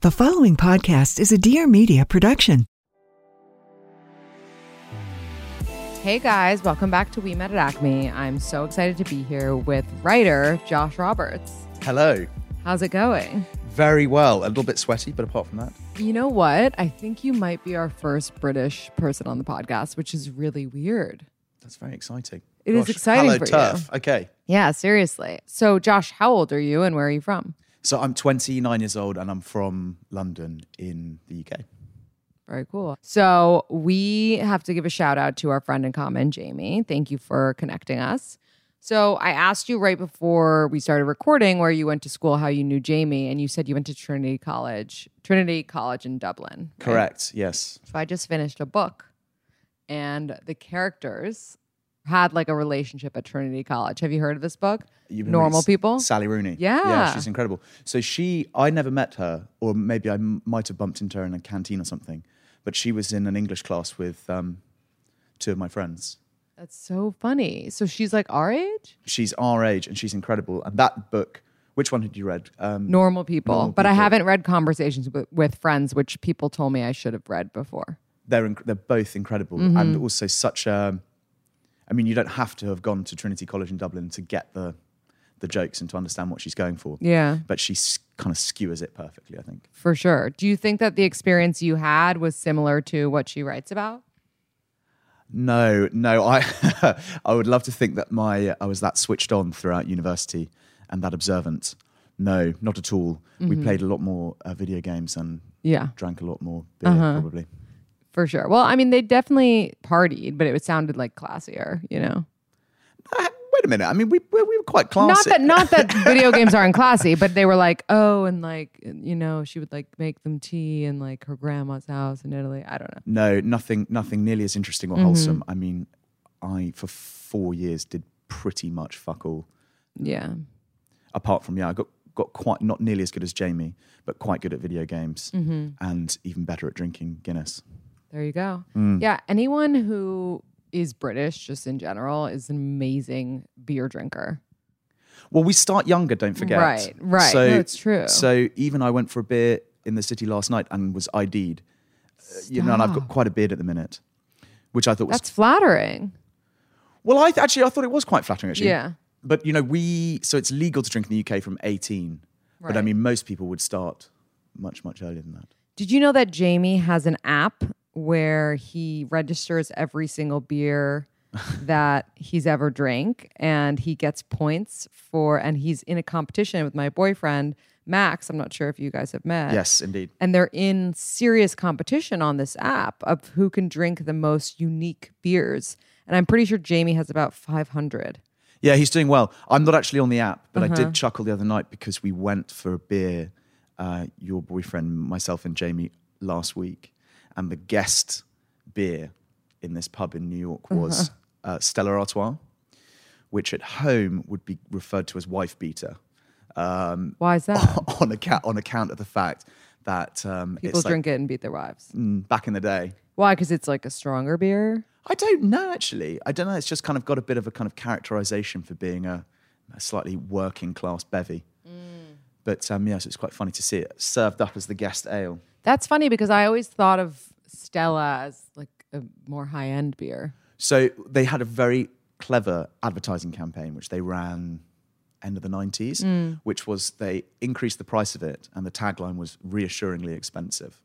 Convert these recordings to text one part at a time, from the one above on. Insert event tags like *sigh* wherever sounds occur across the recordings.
The following podcast is a Dear Media production. Hey guys, welcome back to We Met at Acme. I'm so excited to be here with writer Josh Roberts. Hello. How's it going? Very well. A little bit sweaty, but apart from that, You know what? I think you might be our first British person on the podcast, which is really weird. that's very exciting. It is Gosh, exciting Hello, for you. turf. Okay. Yeah, seriously. So, Josh, how old are you and where are you from? So I'm 29 years old and I'm from London in the UK. Very cool. So, we have to give a shout out to our friend in common, Jamie. Thank you for connecting us. So, I asked you right before we started recording where you went to school, how you knew Jamie, and you said you went to Trinity College, Trinity College in Dublin. right? Correct. Yes. So I just finished a book, and the characters had like a relationship at Trinity College. Have you heard of this book? Normal people. Sally Rooney. Yeah. Yeah, she's incredible. So she, I never met her, or maybe I m- might have bumped into her in a canteen or something, but she was in an English class with um, two of my friends. That's so funny. So she's like our age. She's our age and she's incredible. And that book, which one had you read? Um, Normal people, Normal but I haven't read Conversations with, with Friends, which people told me I should have read before. they're inc- they're both incredible Mm-hmm. and also such a I mean you don't have to have gone to Trinity College in Dublin to get the the jokes and to understand what she's going for. Yeah, but she kind of skewers it perfectly I think. For sure. Do you think that the experience you had was similar to what she writes about? no no I *laughs* I would love to think that my I was that switched on throughout university and that observant. No not at all. We played a lot more uh, video games and Yeah, drank a lot more beer Uh-huh. probably for sure. Well, I mean, they definitely partied, but it sounded like classier, you know. Uh, wait a minute I mean we we, we were quite classy Not that not that *laughs* video games aren't classy, but they were like, oh, and like you know, she would like make them tea in like her grandma's house in Italy. I don't know. No, nothing, nothing nearly as interesting or Mm-hmm. wholesome. I mean, I for four years did pretty much fuck all. Yeah. Apart from yeah, I got got quite not nearly as good as Jamie, but quite good at video games Mm-hmm. and even better at drinking Guinness. There you go. Mm. Yeah. Anyone who is British, just in general, is an amazing beer drinker. Well, we start younger, don't forget. Right, right. So No, it's true. So even I went for a beer in the city last night and was ID'd. Uh, You know, and I've got quite a beard at the minute, which I thought was That's flattering. well. I actually I thought it was quite flattering actually. Yeah. But you know, we so it's legal to drink in the UK from 18. But I mean, most people would start much much earlier than that. Did you know that Jamie has an app where he registers every single beer *laughs* that he's ever drank and he gets points for and he's in a competition with my boyfriend Max. I'm not sure if you guys have met. Yes, indeed. And they're in serious competition on this app of who can drink the most unique beers. And I'm pretty sure Jamie has about 500. Yeah, he's doing well. I'm not actually on the app, but I Uh-huh. did chuckle the other night because we went for a beer, uh, your boyfriend, myself, and Jamie last week, and the guest beer in this pub in New York was uh, Stella Artois, which at home would be referred to as wife beater. Um, Why is that? *laughs* on account on account of the fact that um, People it's like, drink it and beat their wives. mm, back in the day. Why? Because it's like a stronger beer. I don't know actually. I don't know. It's just kind of got a bit of a kind of characterization for being a, a slightly working class bevy. But um, yes, it's quite funny to see it served up as the guest ale. That's funny because I always thought of Stella as like a more high end beer. So they had a very clever advertising campaign which they ran end of the 90s, mm. which was they increased the price of it and the tagline was reassuringly expensive.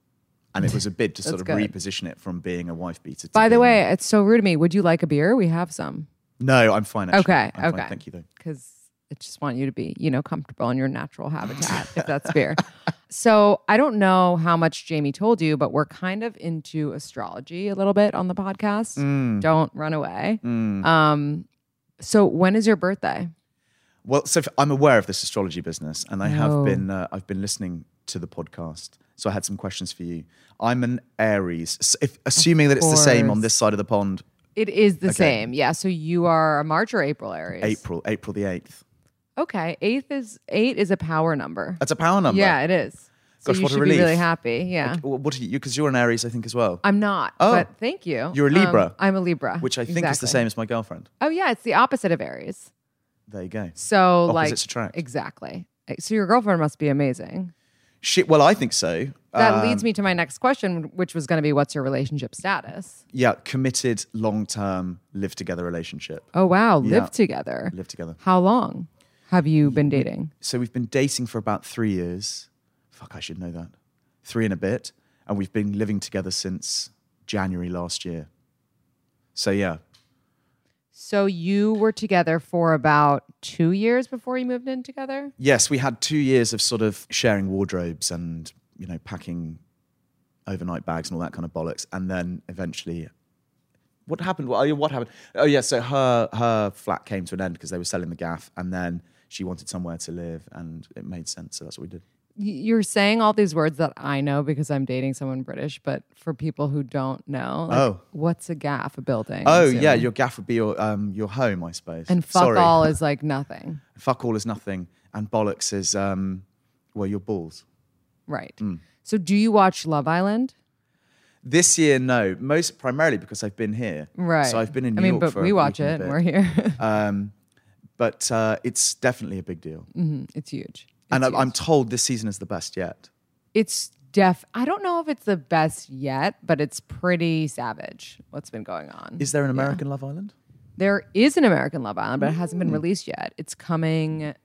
and it was a bid to *laughs* sort of good. reposition it from being a wife beater. To By the way, a- it's so rude of me. Would you like a beer? We have some. no, I'm fine. Actually. Okay, I'm fine, okay. Thank you though. because I just want you to be, you know, comfortable in your natural habitat, if that's fair. *laughs* So I don't know how much Jamie told you, but we're kind of into astrology a little bit on the podcast. Mm. Don't run away. Um, so when is your birthday? Well, so if- I'm aware of this astrology business, and I have Oh. been. Uh, I've been listening to the podcast, so I had some questions for you. I'm an Aries. S- If, assuming that it's the same on this side of the pond, It is the Okay. same. Yeah. So you are a March or April Aries? April, April the eighth. Okay. Eighth is eight is a power number. That's a power number. Yeah, it is. So Gosh, you what a should be really happy. Yeah. What are you? Because you're an Aries, I think, as well. I'm not. Oh. but thank you. You're a Um, Libra. I'm a Libra. which I think is the same as my girlfriend. Oh yeah, it's the opposite of Aries. There you go. So like Opposites attract. exactly. So your girlfriend must be amazing. Shit. Well, I think so. That Um, leads me to my next question, which was going to be, what's your relationship status? Yeah, committed, long-term, live together relationship. Oh wow, Yeah. live together. Live together. How long have you been dating? So we've been dating for about three years. Fuck, I should know that. Three and a bit, and we've been living together since January last year. So yeah, So you were together for about two years before you moved in together. yes, we had two years of sort of sharing wardrobes and you know packing overnight bags and all that kind of bollocks, and then eventually. What happened? What, oh, what happened? Oh yeah, so her her flat came to an end because they were selling the gaff, and then she wanted somewhere to live, and it made sense. So that's what we did. You're saying all these words that I know because I'm dating someone British, but for people who don't know, like, Oh. what's a gaff? A building? Oh yeah, your gaff would be your um your home, I suppose. and fuck Sorry. all *laughs* is like nothing, fuck all is nothing, and bollocks is um well your balls. right? Mm. So do you watch Love Island? This year, no, most primarily because I've been here. Right. So I've been in New I mean, York but we watch it and we're here. *laughs* Um, but uh, it's definitely a big deal, it's huge. and It's I'm, I'm told this season is the best yet. it's def. I don't know if it's the best yet, but it's pretty savage. What's been going on? Is there an Yeah. American Love Island? There is an American Love Island, but it hasn't been released yet. It's coming, I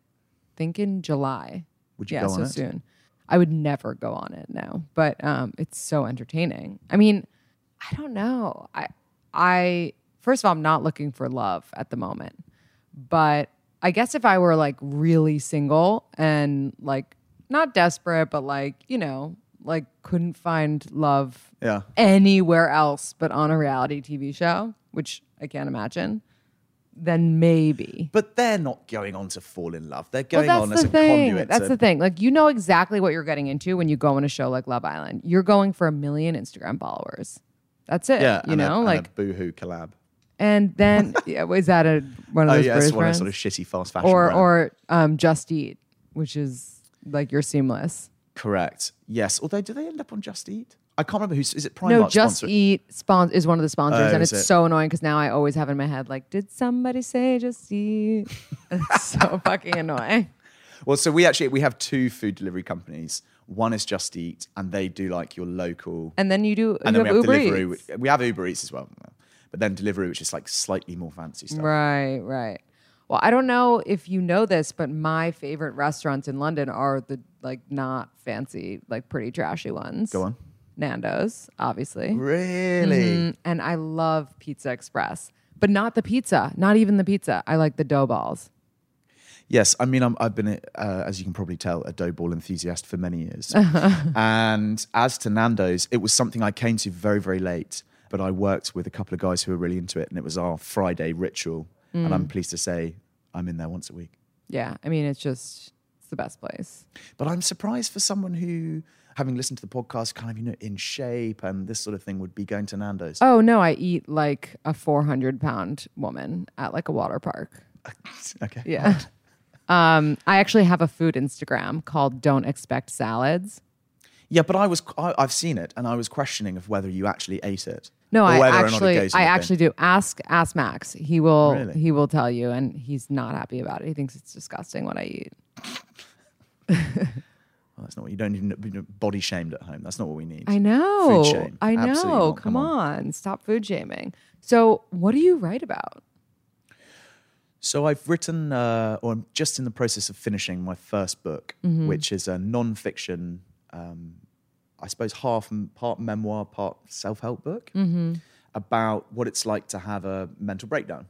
think, in July. Would you yeah, go so on it? soon. I would never go on it now, but um, it's so entertaining. I mean, I don't know. I, I first of all, I'm not looking for love at the moment, but I guess if I were like really single and like not desperate, but like you know, like couldn't find love Yeah. anywhere else but on a reality TV show, which I can't imagine, then maybe. But they're not going on to fall in love. They're Well, going that's on as a thing. conduit. That's to, the thing. Like you know exactly what you're getting into when you go on a show like Love Island. You're going for a million Instagram followers. That's it. Yeah, you a- know, and like, a boohoo collab. And then *laughs* yeah, is that a one of Oh those yeah, British one of brands? those sort of shitty fast fashion or or um, Just Eat, which is like your seamless. correct. Yes. Although, do they end up on Just Eat? I can't remember who's. Is it Primark? no, Just Eat spon- is one of the sponsors, Oh, and is it's it? so annoying because now I always have in my head like, did somebody say Just Eat? *laughs* it's so *laughs* fucking annoying. Well, so we actually we have two food delivery companies. One is Just Eat, and they do like your local. And then you do and you then have we have Uber delivery. Eats. We have Uber Eats as well, but then Deliveroo, which is like slightly more fancy stuff. Right, right. Well, I don't know if you know this, but my favorite restaurants in London are the like not fancy, like pretty trashy ones. Go on. Nando's, obviously. Really? Mm, and I love Pizza Express, but not the pizza, not even the pizza. I like the dough balls. Yes, I mean, I'm, I've been, uh, as you can probably tell, a dough ball enthusiast for many years. *laughs* and as to Nando's, it was something I came to very, very late. But I worked with a couple of guys who were really into it, and it was our Friday ritual. And Mm. I'm pleased to say I'm in there once a week. Yeah, I mean it's just it's the best place. But I'm surprised for someone who, having listened to the podcast, kind of you know in shape and this sort of thing, would be going to Nando's. Oh no, I eat like a 400 pound woman at like a water park. *laughs* okay. Yeah. *laughs* Um, I actually have a food Instagram called Don't Expect Salads. Yeah, but I was I, have seen it, and I was questioning of whether you actually ate it. No, I whether or not it actually, I actually do. Ask, ask Max. He will, Really? he will tell you, and he's not happy about it. He thinks it's disgusting what I eat. *laughs* Well, that's not what you don't even body shamed at home. That's not what we need. I know. Food shame. I know. Not. Come, on. stop food shaming. So, what do you write about? So I've written, uh, or I'm just in the process of finishing my first book, Mm-hmm. which is a non-fiction um, I suppose, half part memoir, part self help book Mm-hmm. about what it's like to have a mental breakdown.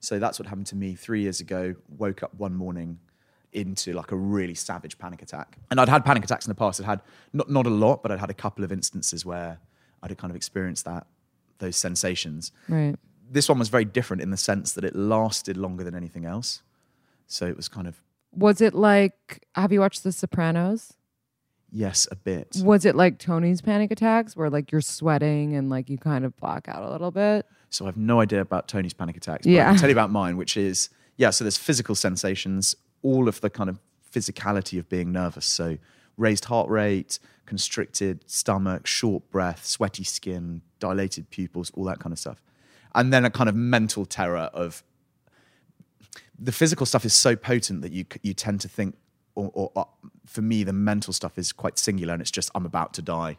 So that's what happened to me three years ago. Woke up one morning into like a really savage panic attack. And I'd had panic attacks in the past. I'd had not, not a lot, but I'd had a couple of instances where I'd kind of experienced that, those sensations. Right. This one was very different in the sense that it lasted longer than anything else. So it was kind of, Was it like, have you watched The Sopranos? Yes, a bit. Was it like Tony's panic attacks where like you're sweating and like you kind of black out a little bit? So I have no idea about Tony's panic attacks. But I Yeah. can tell you *laughs* about mine, which is yeah. So there's physical sensations, all of the kind of physicality of being nervous. So raised heart rate, constricted stomach, short breath, sweaty skin, dilated pupils, all that kind of stuff, and then a kind of mental terror of the physical stuff is so potent that you you tend to think, or, or uh, for me, the mental stuff is quite singular, and it's just I'm about to die.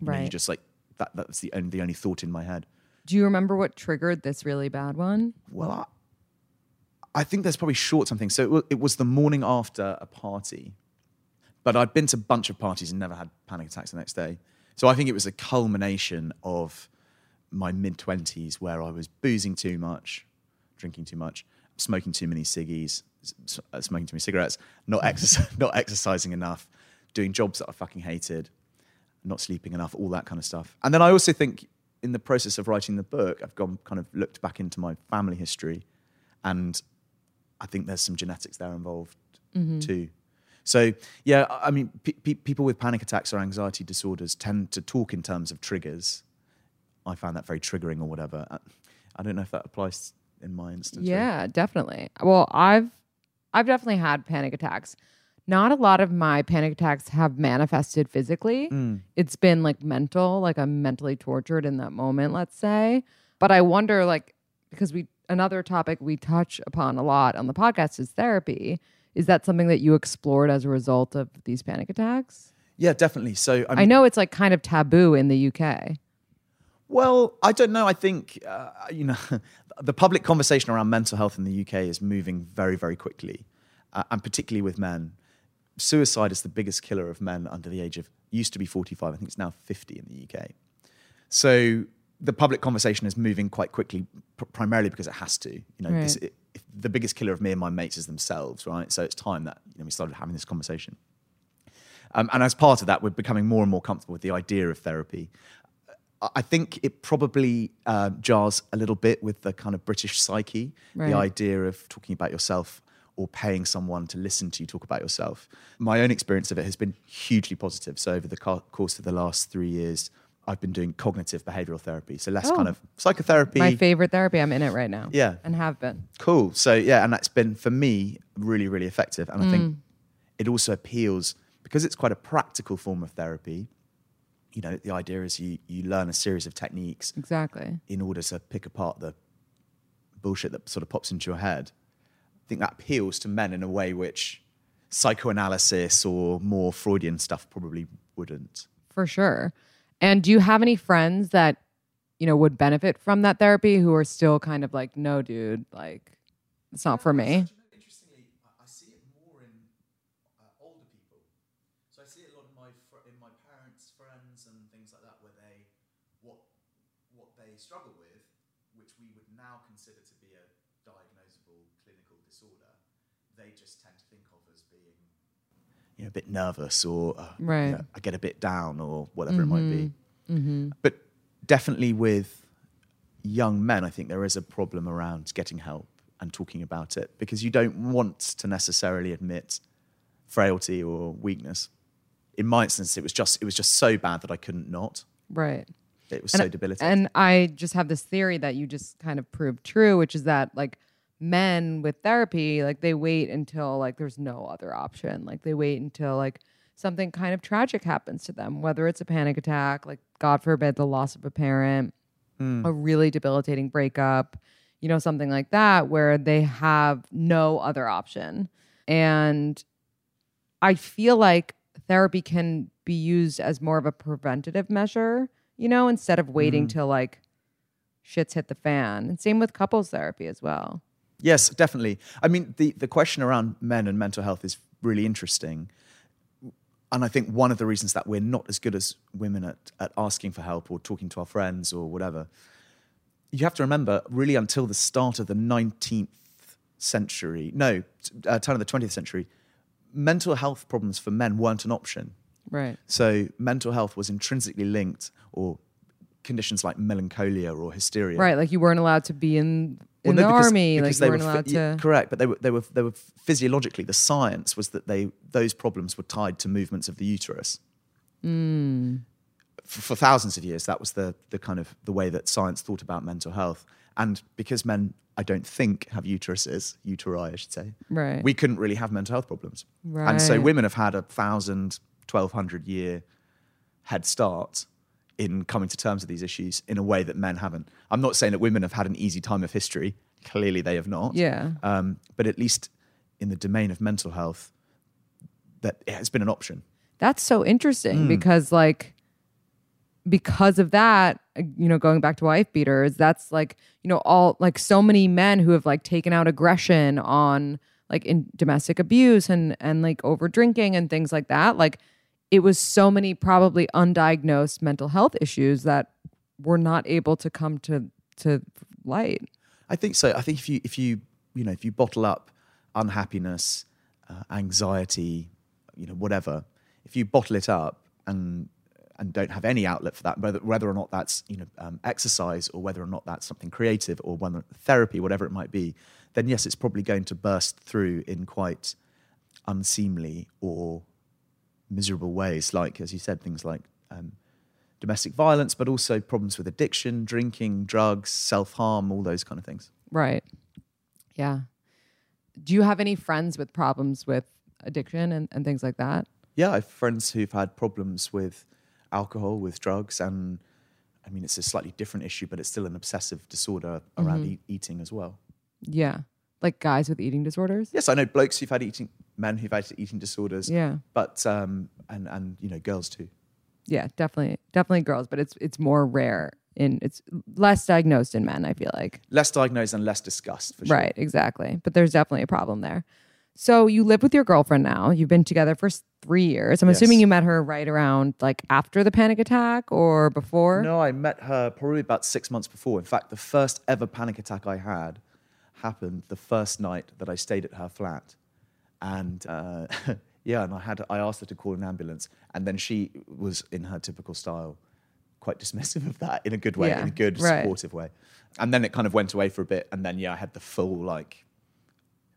You know, you just like that. That's the only the only thought in my head. Do you remember what triggered this really bad one? Well, I, I think there's probably short something. So it was, it was the morning after a party, but I'd been to a bunch of parties and never had panic attacks the next day. So I think it was a culmination of my mid 20s where I was boozing too much, drinking too much, smoking too many ciggies, Uh, smoking too many cigarettes, not, exerci- *laughs* not exercising enough, doing jobs that I fucking hated, not sleeping enough, all that kind of stuff. And then I also think in the process of writing the book, I've gone kind of looked back into my family history, and I think there's some genetics there involved mm-hmm. too. So yeah, I mean, pe- pe- people with panic attacks or anxiety disorders tend to talk in terms of triggers. I found that very triggering or whatever. I- I don't know if that applies in my instance. really. Yeah, definitely. Well, I've I've definitely had panic attacks. Not a lot of my panic attacks have manifested physically. Mm. It's been like mental, like I'm mentally tortured in that moment, let's say. But I wonder like because we another topic we touch upon a lot on the podcast is therapy. Is that something that you explored as a result of these panic attacks? yeah, definitely. So I, mean, I know it's like kind of taboo in the UK. Well, I don't know. I think uh, you know *laughs* the public conversation around mental health in the UK is moving very, very quickly, uh, and particularly with men. Suicide is the biggest killer of men under the age of used to be 45. I think it's now 50 in the UK. So the public conversation is moving quite quickly, pr- primarily because it has to. You know, Right. this, it, the biggest killer of me and my mates is themselves, right? So it's time that you know, we started having this conversation. Um, and as part of that, we're becoming more and more comfortable with the idea of therapy. I- I think it probably uh, jars a little bit with the kind of British psyche, Right. the idea of talking about yourself or paying someone to listen to you talk about yourself. My own experience of it has been hugely positive. So over the co- course of the last three years, I've been doing cognitive behavioral therapy, so less Oh. kind of psychotherapy. My favorite therapy. I'm in it right now. Yeah. And have been. Cool. So yeah, and that's been for me really, really effective. And I Mm. think it also appeals because it's quite a practical form of therapy. You know, the idea is you you learn a series of techniques Exactly. in order to pick apart the bullshit that sort of pops into your head. I think that appeals to men in a way which psychoanalysis or more Freudian stuff probably wouldn't. For sure. And do you have any friends that, you know, would benefit from that therapy who are still kind of like, no, dude, like, it's not for me? Interestingly, I see it more in uh, older people. So I see it a lot in my fr- in my parents' friends and things like that, where they what what they struggle with, which we would now consider to be a diagnosable clinical disorder, they just tend to think of as being you know a bit nervous or uh, you know, I get a bit down or whatever it might be. But definitely with young men, I think there is a problem around getting help and talking about it because you don't want to necessarily admit frailty or weakness. In my instance, it was just it was just so bad that I couldn't not. Right. It was And- so debilitating. And I just have this theory that you just kind of proved true, which is that like men with therapy, like they wait until like there's no other option. Like they wait until like something kind of tragic happens to them, whether it's a panic attack, like God forbid the loss of a parent, hmm. a really debilitating breakup, you know, something like that, where they have no other option. And I feel like therapy can be used as more of a preventative measure, you know, instead of waiting hmm. till like shit's hit the fan. And same with couples therapy as well. Yes, definitely. I mean, the, the question around men and mental health is really interesting. and I think one of the reasons that we're not as good as women at, at asking for help or talking to our friends or whatever, you have to remember, really, until the start of the 19th century, no, uh, turn of the 20th century, mental health problems for men weren't an option. Right. So mental health was intrinsically linked, or conditions like melancholia or hysteria. Right. Like you weren't allowed to be in in Well, no, the because- army. because like they weren't were allowed to. correct, but they were they were they were physiologically. The science was that they those problems were tied to movements of the uterus. Hmm. For, for thousands of years, that was the the kind of the way that science thought about mental health. And because men, I don't think, have uteruses, uteri, I should say, Right. we couldn't really have mental health problems. Right. And so women have had a thousand, twelve hundred year head start in coming to terms with these issues in a way that men haven't. I'm not saying that women have had an easy time of history. Clearly, they have not. Yeah. Um, but at least in the domain of mental health, that it has been an option. That's so interesting Hmm. because like because of that, you know, going back to wife beaters, that's like, you know, all like so many men who have like taken out aggression on like in domestic abuse and and like over drinking and things like that. Like it was so many probably undiagnosed mental health issues that were not able to come to to light. I think so. I think if you if you you know if you bottle up unhappiness, uh, anxiety, you know whatever, if you bottle it up and and don't have any outlet for that, whether whether or not that's you know um, exercise or whether or not that's something creative or whether therapy, whatever it might be, then yes, it's probably going to burst through in quite unseemly or miserable ways, like as you said, things like um, domestic violence, but also problems with addiction, drinking, drugs, self harm, all those kind of things. Right. Yeah. Do you have any friends with problems with addiction and, and things like that? Yeah, I have friends who've had problems with alcohol, with drugs, and I mean, it's a slightly different issue, but it's still an obsessive disorder around Mm-hmm. e- eating as well. Yeah. Like guys with eating disorders? Yes, I know blokes who've had eating, men who've had eating disorders. Yeah. but um, and and you know, girls too. Yeah, definitely. Definitely girls, but it's it's more rare in it's less diagnosed in men, I feel like. Less diagnosed and less discussed for sure. Right, exactly. But there's definitely a problem there. So you live with your girlfriend now. You've been together for three years. I'm Yes. assuming you met her right around like after the panic attack or before. No, I met her probably about six months before. In fact, the first ever panic attack I had happened the first night that I stayed at her flat, and uh, *laughs* yeah, and I had I asked her to call an ambulance, and then she was in her typical style, quite dismissive of that in a good way, Yeah, in a good right. supportive way, and then it kind of went away for a bit, and then yeah, I had the full like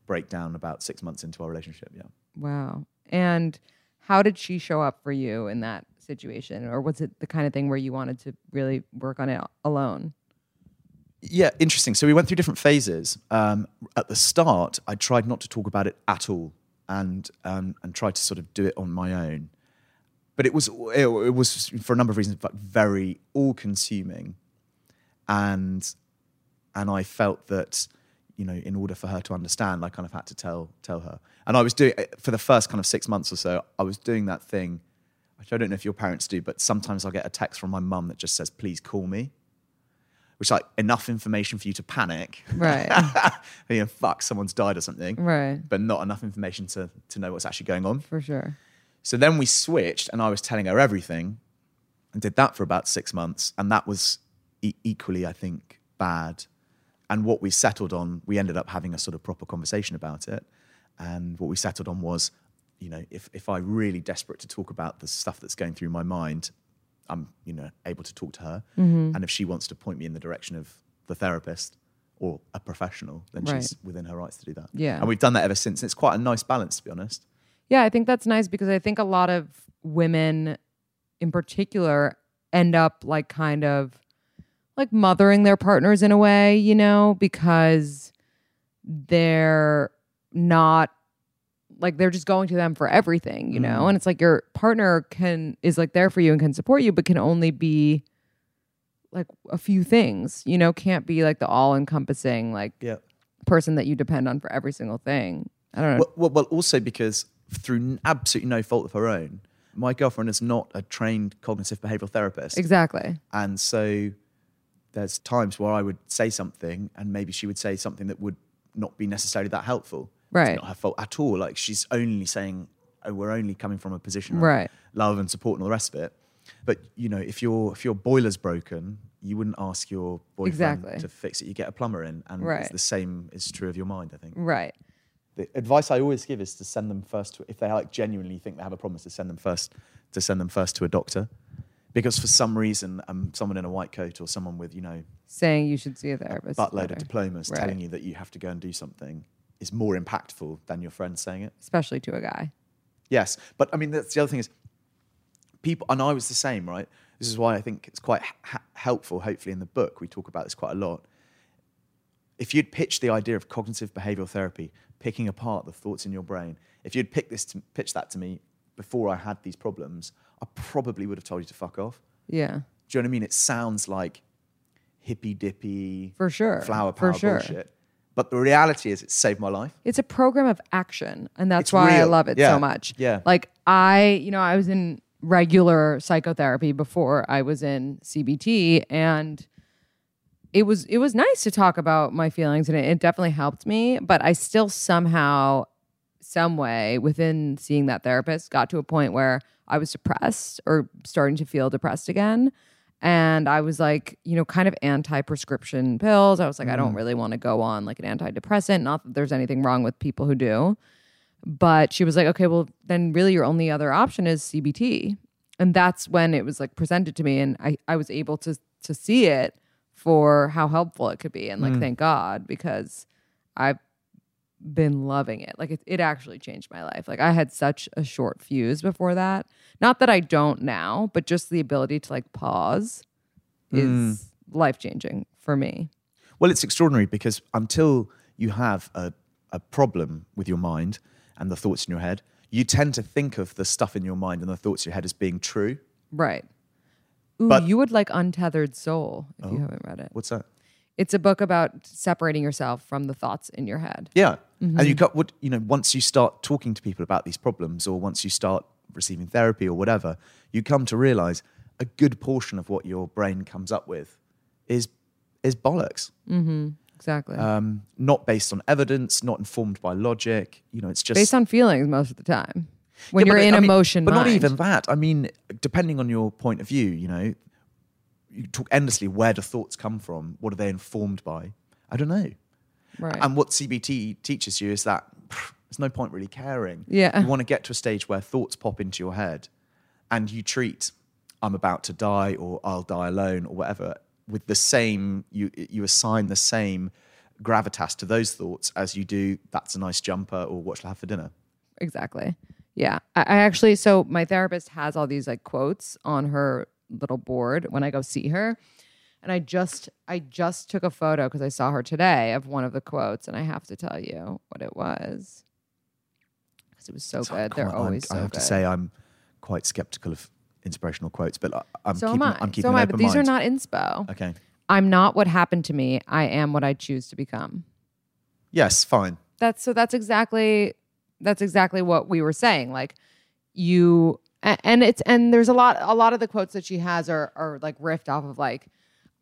breakdown about six months into our relationship. Yeah. Wow. And how did she show up for you in that situation? Or was it the kind of thing where you wanted to really work on it alone? Yeah, interesting. So we went through different phases. Um, at the start, I tried not to talk about it at all, and um, and tried to sort of do it on my own. But it was it, it was for a number of reasons, but very all-consuming, and and I felt that you know in order for her to understand, I kind of had to tell tell her. And I was doing for the first kind of six months or so. I was doing that thing, which I don't know if your parents do, but sometimes I'll get a text from my mum that just says, "Please call me." Which is like enough information for you to panic. Right. *laughs* you know, fuck, someone's died or something. Right. But not enough information to, to know what's actually going on. For sure. So then we switched and I was telling her everything and did that for about six months. And that was e- equally, I think, bad. And what we settled on, we ended up having a sort of proper conversation about it. And what we settled on was, you know, if, if I'm really desperate to talk about the stuff that's going through my mind, I'm, you know, able to talk to her. Mm-hmm. And if she wants to point me in the direction of the therapist or a professional, then she's within her rights to do that. Yeah. And we've done that ever since. It's quite a nice balance, to be honest. Yeah, I think that's nice because I think a lot of women in particular end up like kind of like mothering their partners in a way, you know, because they're not like they're just going to them for everything, you know? Mm. And it's like your partner can is like there for you and can support you, but can only be like a few things, you know, can't be like the all encompassing like Yeah. person that you depend on for every single thing. I don't know. Well, well, well, also because through absolutely no fault of her own, my girlfriend is not a trained cognitive behavioral therapist. exactly. And so there's times where I would say something and maybe she would say something that would not be necessarily that helpful. Right. It's not her fault at all. Like she's only saying and we're only coming from a position of Right. love and support and all the rest of it. But you know, if your if your boiler's broken, you wouldn't ask your boyfriend Exactly. to fix it. You get a plumber in, and Right. it's the same is true of your mind. I think Right. the advice I always give is to send them first to if they like genuinely think they have a problem, is to send them first to send them first to a doctor, because for some reason, um, someone in a white coat or someone with you know Saying you should see a therapist. is buttload of diplomas Right. telling you that you have to go and do something is more impactful than your friend saying it. Especially to a guy. Yes, but I mean that's the other thing is people, and I was the same, right? This is why I think it's quite ha- helpful. Hopefully, in the book we talk about this quite a lot. If you'd pitched the idea of cognitive behavioral therapy, picking apart the thoughts in your brain, if you'd picked this to, pitch that to me before I had these problems, I probably would have told you to fuck off. Yeah. Do you know what I mean? It sounds like hippy dippy, For sure, flower for power sure. bullshit. But the reality is, it saved my life. It's a program of action, and that's It's why I love it Yeah. so much. Yeah. Like I, you know, I was in regular psychotherapy before I was in CBT, and it was it was nice to talk about my feelings, and it, it definitely helped me. But I still somehow, some way within seeing that therapist, got to a point where I was depressed or starting to feel depressed again. And I was like, you know, kind of anti prescription pills. I was like, I don't mm. really want to go on like an antidepressant. Not that there's anything wrong with people who do. But she was like, okay, well, then really your only other option is CBT. And that's when it was like presented to me. And I, I was able to to see it for how helpful it could be. And like, mm. thank God, because I've been loving it. Like it, it actually changed my life. Like I had such a short fuse before that. Not that I don't now, but just the ability to like pause hmm. is life changing for me. Well, it's extraordinary because until you have a, a problem with your mind and the thoughts in your head, you tend to think of the stuff in your mind and the thoughts in your head as being true. Right. Ooh, But- you would like Untethered Soul if you oh. haven't read it. What's that? It's a book about separating yourself from the thoughts in your head. Yeah. Mm-hmm. And you got what you know, once you start talking to people about these problems or once you start receiving therapy or whatever, you come to realize a good portion of what your brain comes up with is is bollocks. Exactly. Um, not based on evidence, not informed by logic. You know, it's just Based on feelings most of the time. When Yeah, you're in I mean- emotion But not even that. I mean, depending on your point of view, you know, you talk endlessly. Where do thoughts come from? What are they informed by? I don't know. Right. And what CBT teaches you is that pff, there's no point really caring. Yeah. You want to get to a stage where thoughts pop into your head, and you treat "I'm about to die" or "I'll die alone" or whatever with the same. You you assign the same gravitas to those thoughts as you do "That's a nice jumper" or "What shall I have for dinner." Exactly. Yeah. I, I actually, so my therapist has all these like quotes on her little board when I go see her. And I just, I just took a photo because I saw her today of one of the quotes, and I have to tell you what it was because it was so So good. They're always so I have good. to say, I'm quite skeptical of inspirational quotes, but I'm so keeping, am I. I'm keeping so am I. But these are not inspo. Okay. I'm not what happened to me. I am what I choose to become. Yes, fine. that's so that's exactly that's exactly what we were saying like you and it's and there's a lot a lot of the quotes that she has are are like riffed off of like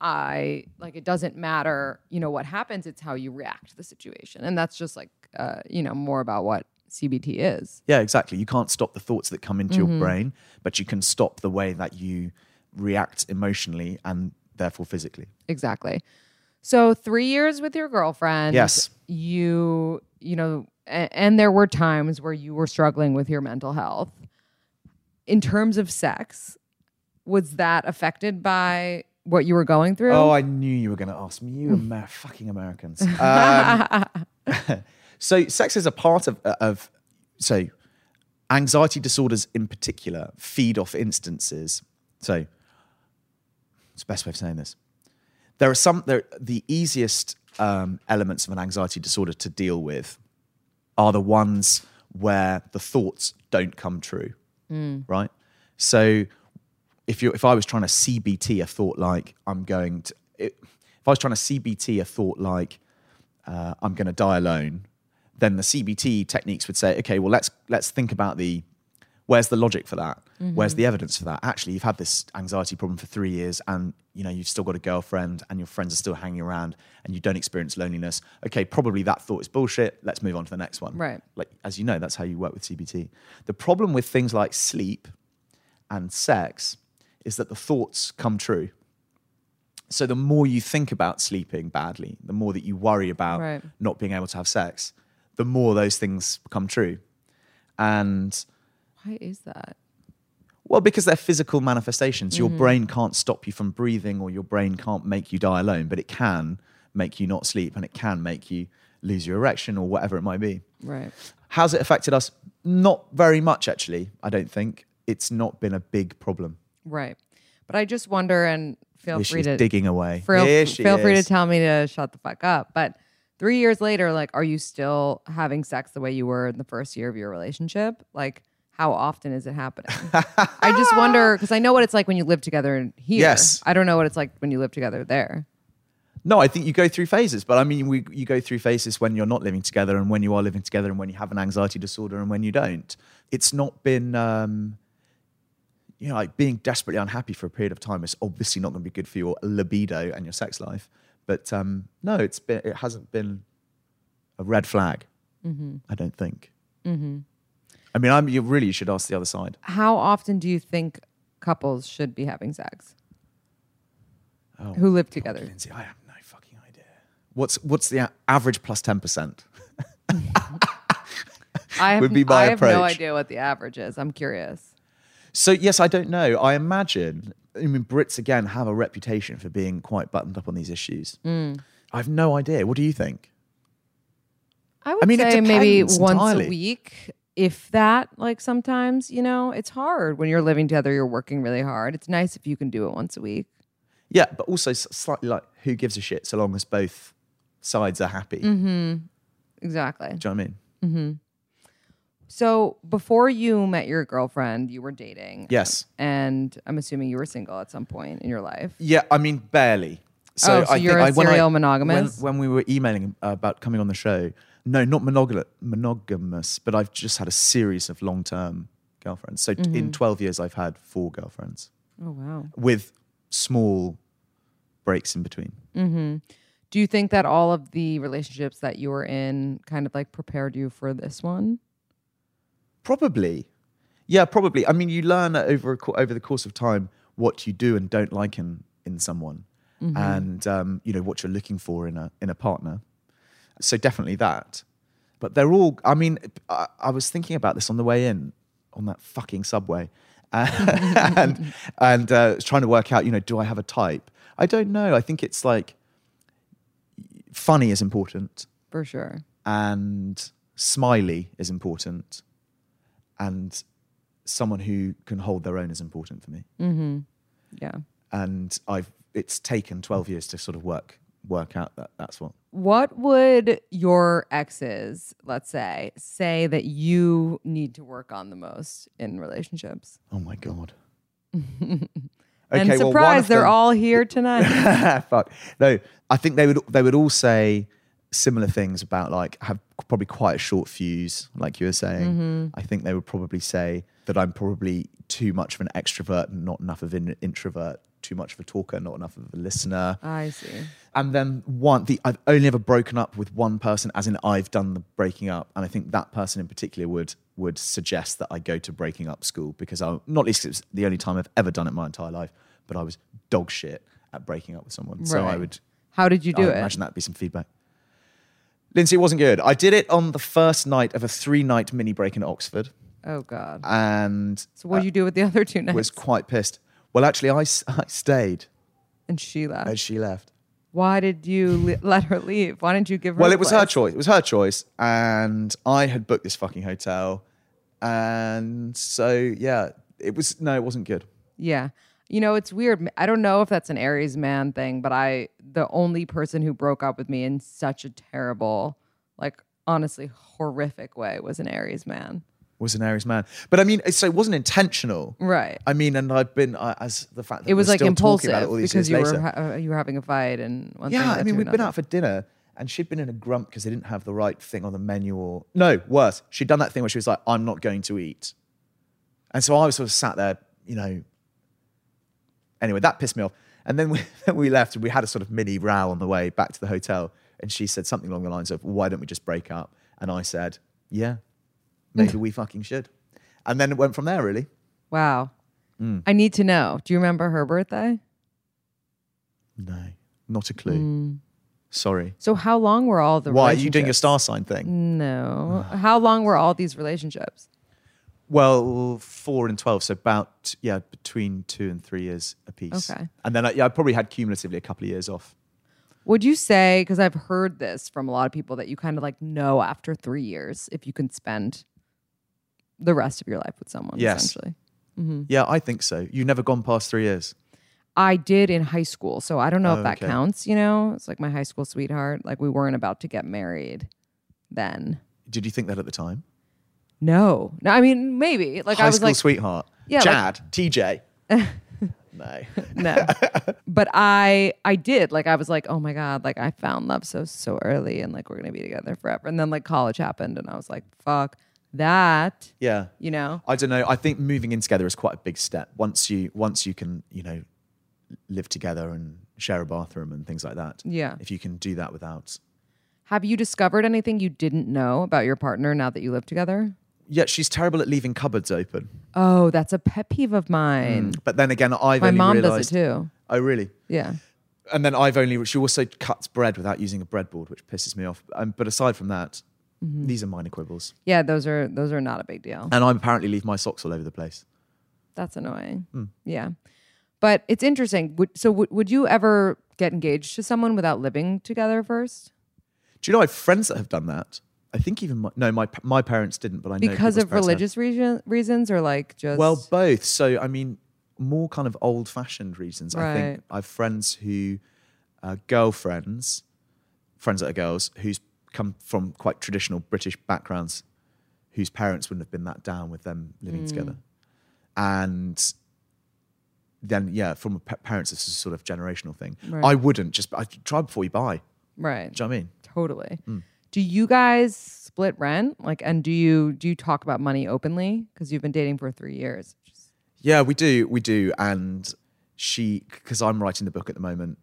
i like it doesn't matter you know what happens it's how you react to the situation and that's just like uh you know more about what cbt is Yeah, exactly. You can't stop the thoughts that come into Mm-hmm. your brain, but you can stop the way that you react emotionally and therefore physically. exactly so three years with your girlfriend Yes. you you know and, and there were times where you were struggling with your mental health in terms of sex was that affected by what you were going through Oh, I knew you were going to ask me. You Amer- fucking Americans. *laughs* Um, *laughs* so, sex is a part of of so anxiety disorders in particular feed off instances. So, it's the best way of saying this. There are some. There, the easiest um, elements of an anxiety disorder to deal with are the ones where the thoughts don't come true, right? So if you if I was trying to CBT a thought like I'm going to it, if I was trying to CBT a thought like uh, I'm going to die alone, then the CBT techniques would say, okay, well let's let's think about the Where's the logic for that? Where's Mm-hmm. the evidence for that? Actually, you've had this anxiety problem for three years, and you know you've still got a girlfriend, and your friends are still hanging around, and you don't experience loneliness. Okay, probably that thought is bullshit. Let's move on to the next one. Right. Like as you know, that's how you work with CBT. The problem with things like sleep and sex is that the thoughts come true. So the more you think about sleeping badly, the more that you worry about Right. not being able to have sex, the more those things become true. And Why is that? well, because they're physical manifestations. Your mm. brain can't stop you from breathing or your brain can't make you die alone, but it can make you not sleep and it can make you lose your erection or whatever it might be. Right. How's it affected us? Not very much, actually, I don't think. It's not been a big problem. Right. But I just wonder and feel Here free she's to digging away. Feel, feel free to tell me to shut the fuck up. But three years later, like, are you still having sex the way you were in the first year of your relationship? Like, how often is it happening? I just wonder *laughs* because I know what it's like when you live together here. Yes. I don't know what it's like when you live together there. No, I think you go through phases, but I mean, we, you go through phases when you're not living together and when you are living together and when you have an anxiety disorder and when you don't. It's not been, um, you know, like being desperately unhappy for a period of time is obviously not going to be good for your libido and your sex life. But um, no, it's been, it hasn't been a red flag. I don't think. I mean, I'm, you really should ask the other side. How often do you think couples should be having sex Oh, who live together? Lindsay, I have no fucking idea. What's what's the average plus ten percent? I have, Would be my I have no idea what the average is. I'm curious. So yes, I don't know. I imagine. I mean, Brits again have a reputation for being quite buttoned up on these issues. Mm. I have no idea. What do you think? I would mean, say maybe once entirely. a week, if that. Like sometimes, you know, it's hard when you're living together. You're working really hard. It's nice if you can do it once a week. Yeah, but also slightly like who gives a shit so long as both sides are happy. Mm-hmm. Exactly. Do you know what I mean? So before you met your girlfriend, you were dating. Yes. And I'm assuming you were single at some point in your life. Yeah, I mean barely. So, Oh, so I you're think a I, when I- monogamous? When, when we were emailing uh, about coming on the show, no, not monogamous, monogamous, but I've just had a series of long-term girlfriends. So Mm-hmm. in 12 years, I've had four girlfriends Oh wow. with small breaks in between. Do you think that all of the relationships that you were in kind of like prepared you for this one? Probably, yeah, probably. I mean, you learn over a, co- over the course of time what you do and don't like in in someone, and um, you know what you're looking for in a in a partner. So definitely that. But they're all. I mean, I, I was thinking about this on the way in on that fucking subway, *laughs* and and uh, trying to work out. You know, do I have a type? I don't know. I think it's like funny is important For sure. and smiley is important and someone who can hold their own is important for me Yeah. and i've it's taken 12 years to sort of work work out that that's what What would your exes, let's say, say that you need to work on the most in relationships? oh my god *laughs* and surprise, of they're them- all here tonight. *laughs* Fuck. No, I think they would they would all say similar things about like have probably quite a short fuse, like you were saying. Mm-hmm. I think they would probably say that I'm probably too much of an extrovert and not enough of an introvert, too much of a talker, not enough of a listener. I see. And then one, the I've only ever broken up with one person, as in I've done the breaking up, and I think that person in particular would would suggest that I go to breaking up school because I not least it's the only time I've ever done it my entire life, but I was dog shit at breaking up with someone. So I would How did you do would it? imagine that'd be some feedback. Lindsay, it wasn't good. I did it on the first night of a three night mini break in Oxford, Oh God. and So what did you do with the other two nights? was quite pissed. Well, actually, I, I stayed and she left. and she left. Why did you li- let her leave? Why didn't you give her? Well, a it was her place? choice. It was her choice, and I had booked this fucking hotel, and so yeah, it was no, it wasn't good. Yeah. You know, it's weird. I don't know if that's an Aries man thing, but I, the only person who broke up with me in such a terrible, like honestly horrific way was an Aries man. Was an Aries man, but I mean, so it wasn't intentional. Right. I mean, and I've been I as the fact that It was like impulsive it because you were ha- uh, you were having a fight and one Yeah, I mean, we'd been out for dinner and she'd been in a grump because they didn't have the right thing on the menu or no, worse, she'd done that thing where she was like, I'm not going to eat. And so I was sort of sat there, you know. Anyway, that pissed me off. And then we, *laughs* we left and we had a sort of mini row on the way back to the hotel. And she said something along the lines of, why don't we just break up? And I said, yeah, maybe we fucking should. And then it went from there, really. Wow. Mm. I need to know. Do you remember her birthday? No, not a clue. Sorry. So how long were all the Why? Are you doing a relationships? star sign thing? No. How long were all these relationships? Well, four and 12. So about, yeah, between two and three years apiece. Okay. And then, I, yeah, I probably had cumulatively a couple of years off. Would you say, because I've heard this from a lot of people, that you kind of like know after three years if you can spend the rest of your life with someone, Yes. essentially? Mm-hmm. Yeah, I think so. You've never gone past three years. I did in high school. So I don't know Oh, if that okay. counts, you know? It's like my high school sweetheart. Like we weren't about to get married then. Did you think that at the time? No. No, I mean, maybe. Like High I was school like, sweetheart. Yeah, like- TJ. *laughs* no. no. but I I did. Like I was like, oh my God, like I found love so so early and like we're gonna be together forever. And then like college happened and I was like, fuck that. Yeah. You know? I don't know. I think moving in together is quite a big step. Once you once you can, you know, live together and share a bathroom and things like that. Yeah. If you can do that without Have you discovered anything you didn't know about your partner now that you live together? Yeah, she's terrible at leaving cupboards open. Oh, that's a pet peeve of mine. But then again, I've My mom realized, does it too. Oh, really? Yeah. And then I've only she also cuts bread without using a breadboard, which pisses me off. Um, but aside from that, Mm-hmm. these are minor quibbles. Yeah, those are those are not a big deal. And I apparently leave my socks all over the place. That's annoying. Hmm. Yeah. But it's interesting. Would, so would, would you ever get engaged to someone without living together first? Do you know I have friends that have done that? I think even my, no, my my parents didn't, but I know Because of religious reason, reasons or like just Well, both. So I mean, more kind of old-fashioned reasons. I think I have friends who, uh, girlfriends, friends that are girls, who's come from quite traditional British backgrounds, whose parents wouldn't have been that down with them living Hmm. together, and then yeah, from pa- parents, this is a sort of generational thing. Right. I wouldn't just I try before you buy. right. Do you know what I mean? Totally. Hmm. Do you guys split rent? Like and do you do you talk about money openly because you've been dating for 3 years? Just- Yeah, we do, we do, and she because I'm writing the book at the moment.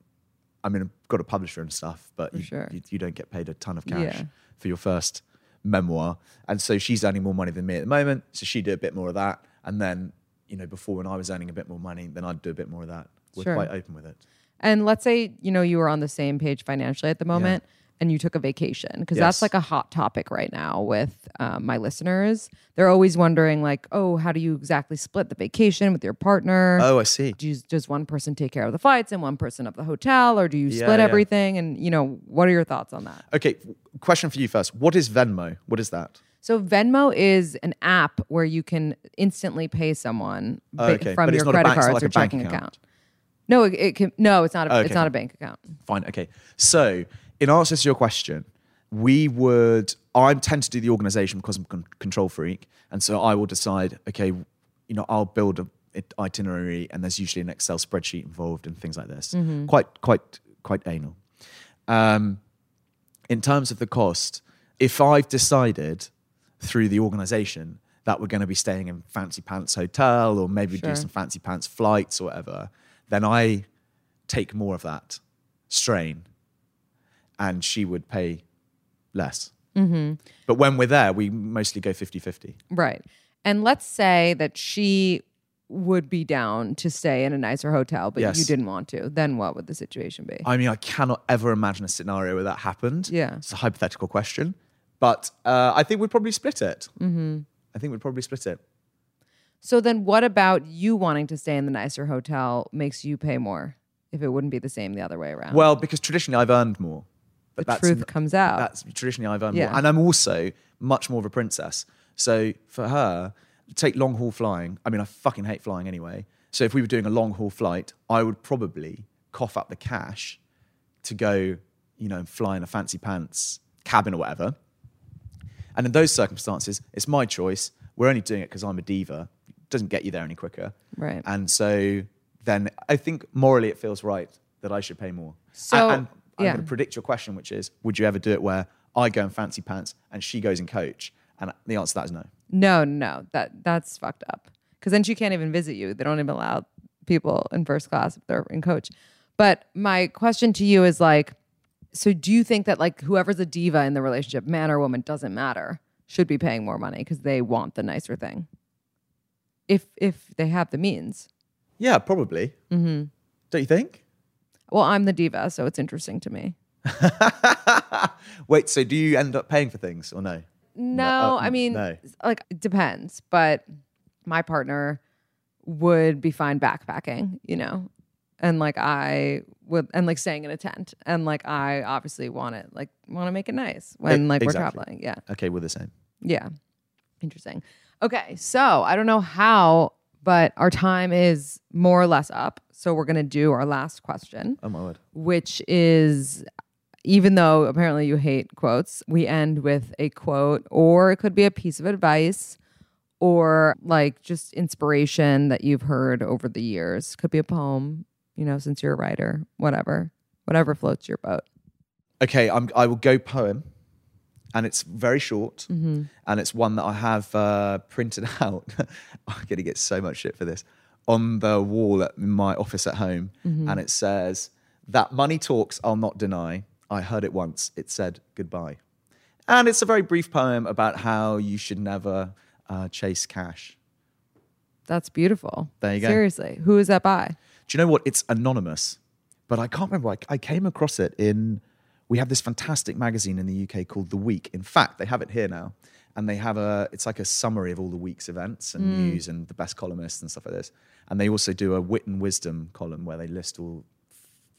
I mean, I've got a publisher and stuff, but you, sure. you, you don't get paid a ton of cash Yeah. for your first memoir, and so she's earning more money than me at the moment. So she'd do a bit more of that, and then you know, before when I was earning a bit more money, then I'd do a bit more of that. We're Sure. quite open with it. And let's say, you know, you were on the same page financially at the moment and you took a vacation because Yes. that's like a hot topic right now with um, my listeners. They're always wondering, like, oh, how do you exactly split the vacation with your partner? Oh, I see. Do you, does one person take care of the flights and one person of the hotel, or do you Yeah, split yeah. everything? And you know, what are your thoughts on that? Okay, question for you first. What is Venmo? What is that? So Venmo is an app where you can instantly pay someone Oh, okay. from your credit bank- cards like or checking account. account. No, it, it can. No, it's not. A, Oh, It's not a bank account. Fine. Okay. So, in answer to your question, we would. I tend to do the organization because I'm a control freak, and so I will decide. Okay, you know, I'll build an itinerary, and there's usually an Excel spreadsheet involved and things like this. Quite, quite, quite anal. Um, in terms of the cost, if I've decided through the organization that we're going to be staying in fancy pants hotel or maybe Sure. do some fancy pants flights or whatever, then I take more of that strain and she would pay less. Mm-hmm. But when we're there, we mostly go 50 50. Right. And let's say that she would be down to stay in a nicer hotel, but Yes. you didn't want to. Then what would the situation be? I mean, I cannot ever imagine a scenario where that happened. Yeah. It's a hypothetical question. But uh, I think we'd probably split it. Mm-hmm. I think we'd probably split it. so then what about you wanting to stay in the nicer hotel makes you pay more if it wouldn't be the same the other way around? Well, because traditionally I've earned more. But the truth comes out. That's traditionally I've earned Yeah. more. And I'm also much more of a princess. So for her, take long haul flying. I mean, I fucking hate flying anyway. So if we were doing a long haul flight, I would probably cough up the cash to go, you know, fly in a fancy pants cabin or whatever. And in those circumstances, it's my choice. We're only doing it because I'm a diva. It doesn't get you there any quicker. Right. And so then I think morally it feels right that I should pay more. So, and, and I'm yeah. going to predict your question, which is, would you ever do it where I go in fancy pants and she goes in coach? And the answer to that is no. no, no, that that's fucked up. because then she can't even visit you. They don't even allow people in first class if they're in coach. But my question to you is like, so do you think that like whoever's a diva in the relationship, man or woman, doesn't matter, should be paying more money because they want the nicer thing? If if they have the means. Yeah, probably. Mm-hmm. Don't you think? Well, I'm the diva, so it's interesting to me. *laughs* Wait, so do you end up paying for things or no? No, uh, I mean, no. like it depends, but my partner would be fine backpacking, you know, and like I would, and like staying in a tent, and like I obviously want it, like want to make it nice when like we're traveling. Yeah, Okay, we're the same. yeah, interesting. Okay, so I don't know how, but our time is more or less up, so we're gonna do our last question Oh my word. which is even though apparently you hate quotes, we end with a quote, or it could be a piece of advice, or like just inspiration that you've heard over the years. Could be a poem, you know, since you're a writer, whatever, whatever floats your boat. Okay, I'm, I will go poem, and it's very short, and it's one that I have uh, printed *laughs* out. I'm going to get so much shit for this on the wall at my office at home, and it says, "That money talks, I'll not deny. I heard it once. It said goodbye." And it's a very brief poem about how you should never uh, chase cash. That's beautiful. There you go. Seriously, who is that by? Do you know what? It's anonymous, but I can't remember. I, I came across it in. We have this fantastic magazine in the UK called The Week. In fact, they have it here now, and they have a. It's like a summary of all the week's events and news and the best columnists and stuff like this. And they also do a wit and wisdom column where they list all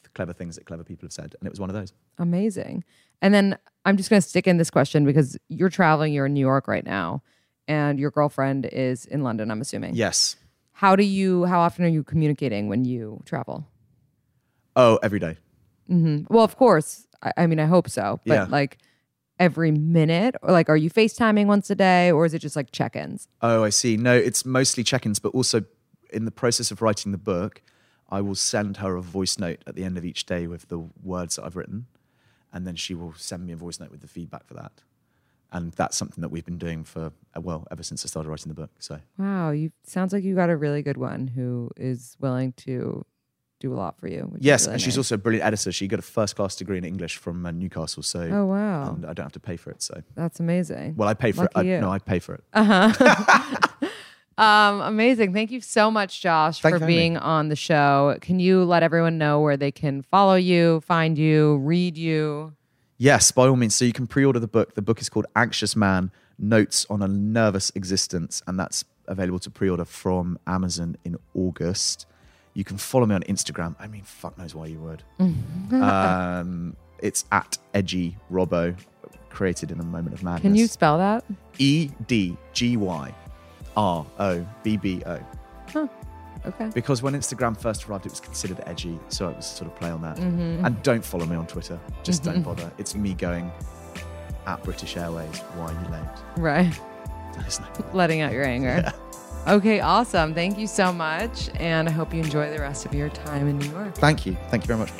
the clever things that clever people have said, and it was one of those. Amazing. And then I'm just going to stick in this question because you're traveling, you're in New York right now, and your girlfriend is in London, I'm assuming. Yes. How do you, how often are you communicating when you travel? Oh, every day. Mm-hmm. Well, of course. I, I mean, I hope so. But Yeah. like every minute, or like, are you FaceTiming once a day, or is it just like check ins? Oh, I see. No, it's mostly check-ins, but also in the process of writing the book, I will send her a voice note at the end of each day with the words that I've written, and then she will send me a voice note with the feedback for that. And that's something that we've been doing for uh, well ever since I started writing the book. So Wow. You sounds like you got a really good one who is willing to do a lot for you. yes, really and she's also a brilliant editor. She got a first class degree in English from uh, Newcastle. So Oh, wow. and I don't have to pay for it. So That's amazing. well, I pay for Lucky it. I, no, I pay for it. *laughs* *laughs* Um, amazing. Thank you so much, Josh, Thank for having me. being on the show. Can you let everyone know where they can follow you, find you, read you? Yes, by all means. So you can pre-order the book. The book is called Anxious Man: Notes on a Nervous Existence, and that's available to pre-order from Amazon in August. You can follow me on Instagram. I mean, fuck knows why you would. um, it's at Edgy Robbo, created in a moment of madness. Can you spell that? E D G Y R O B B O? Okay. Because when Instagram first arrived, it was considered edgy, so it was sort of play on that. Mm-hmm. And don't follow me on Twitter. Just don't bother. It's me going at British Airways. Why are you late? Right. Letting out your anger. Okay, awesome. Thank you so much. And I hope you enjoy the rest of your time in New York. Thank you. Thank you very much.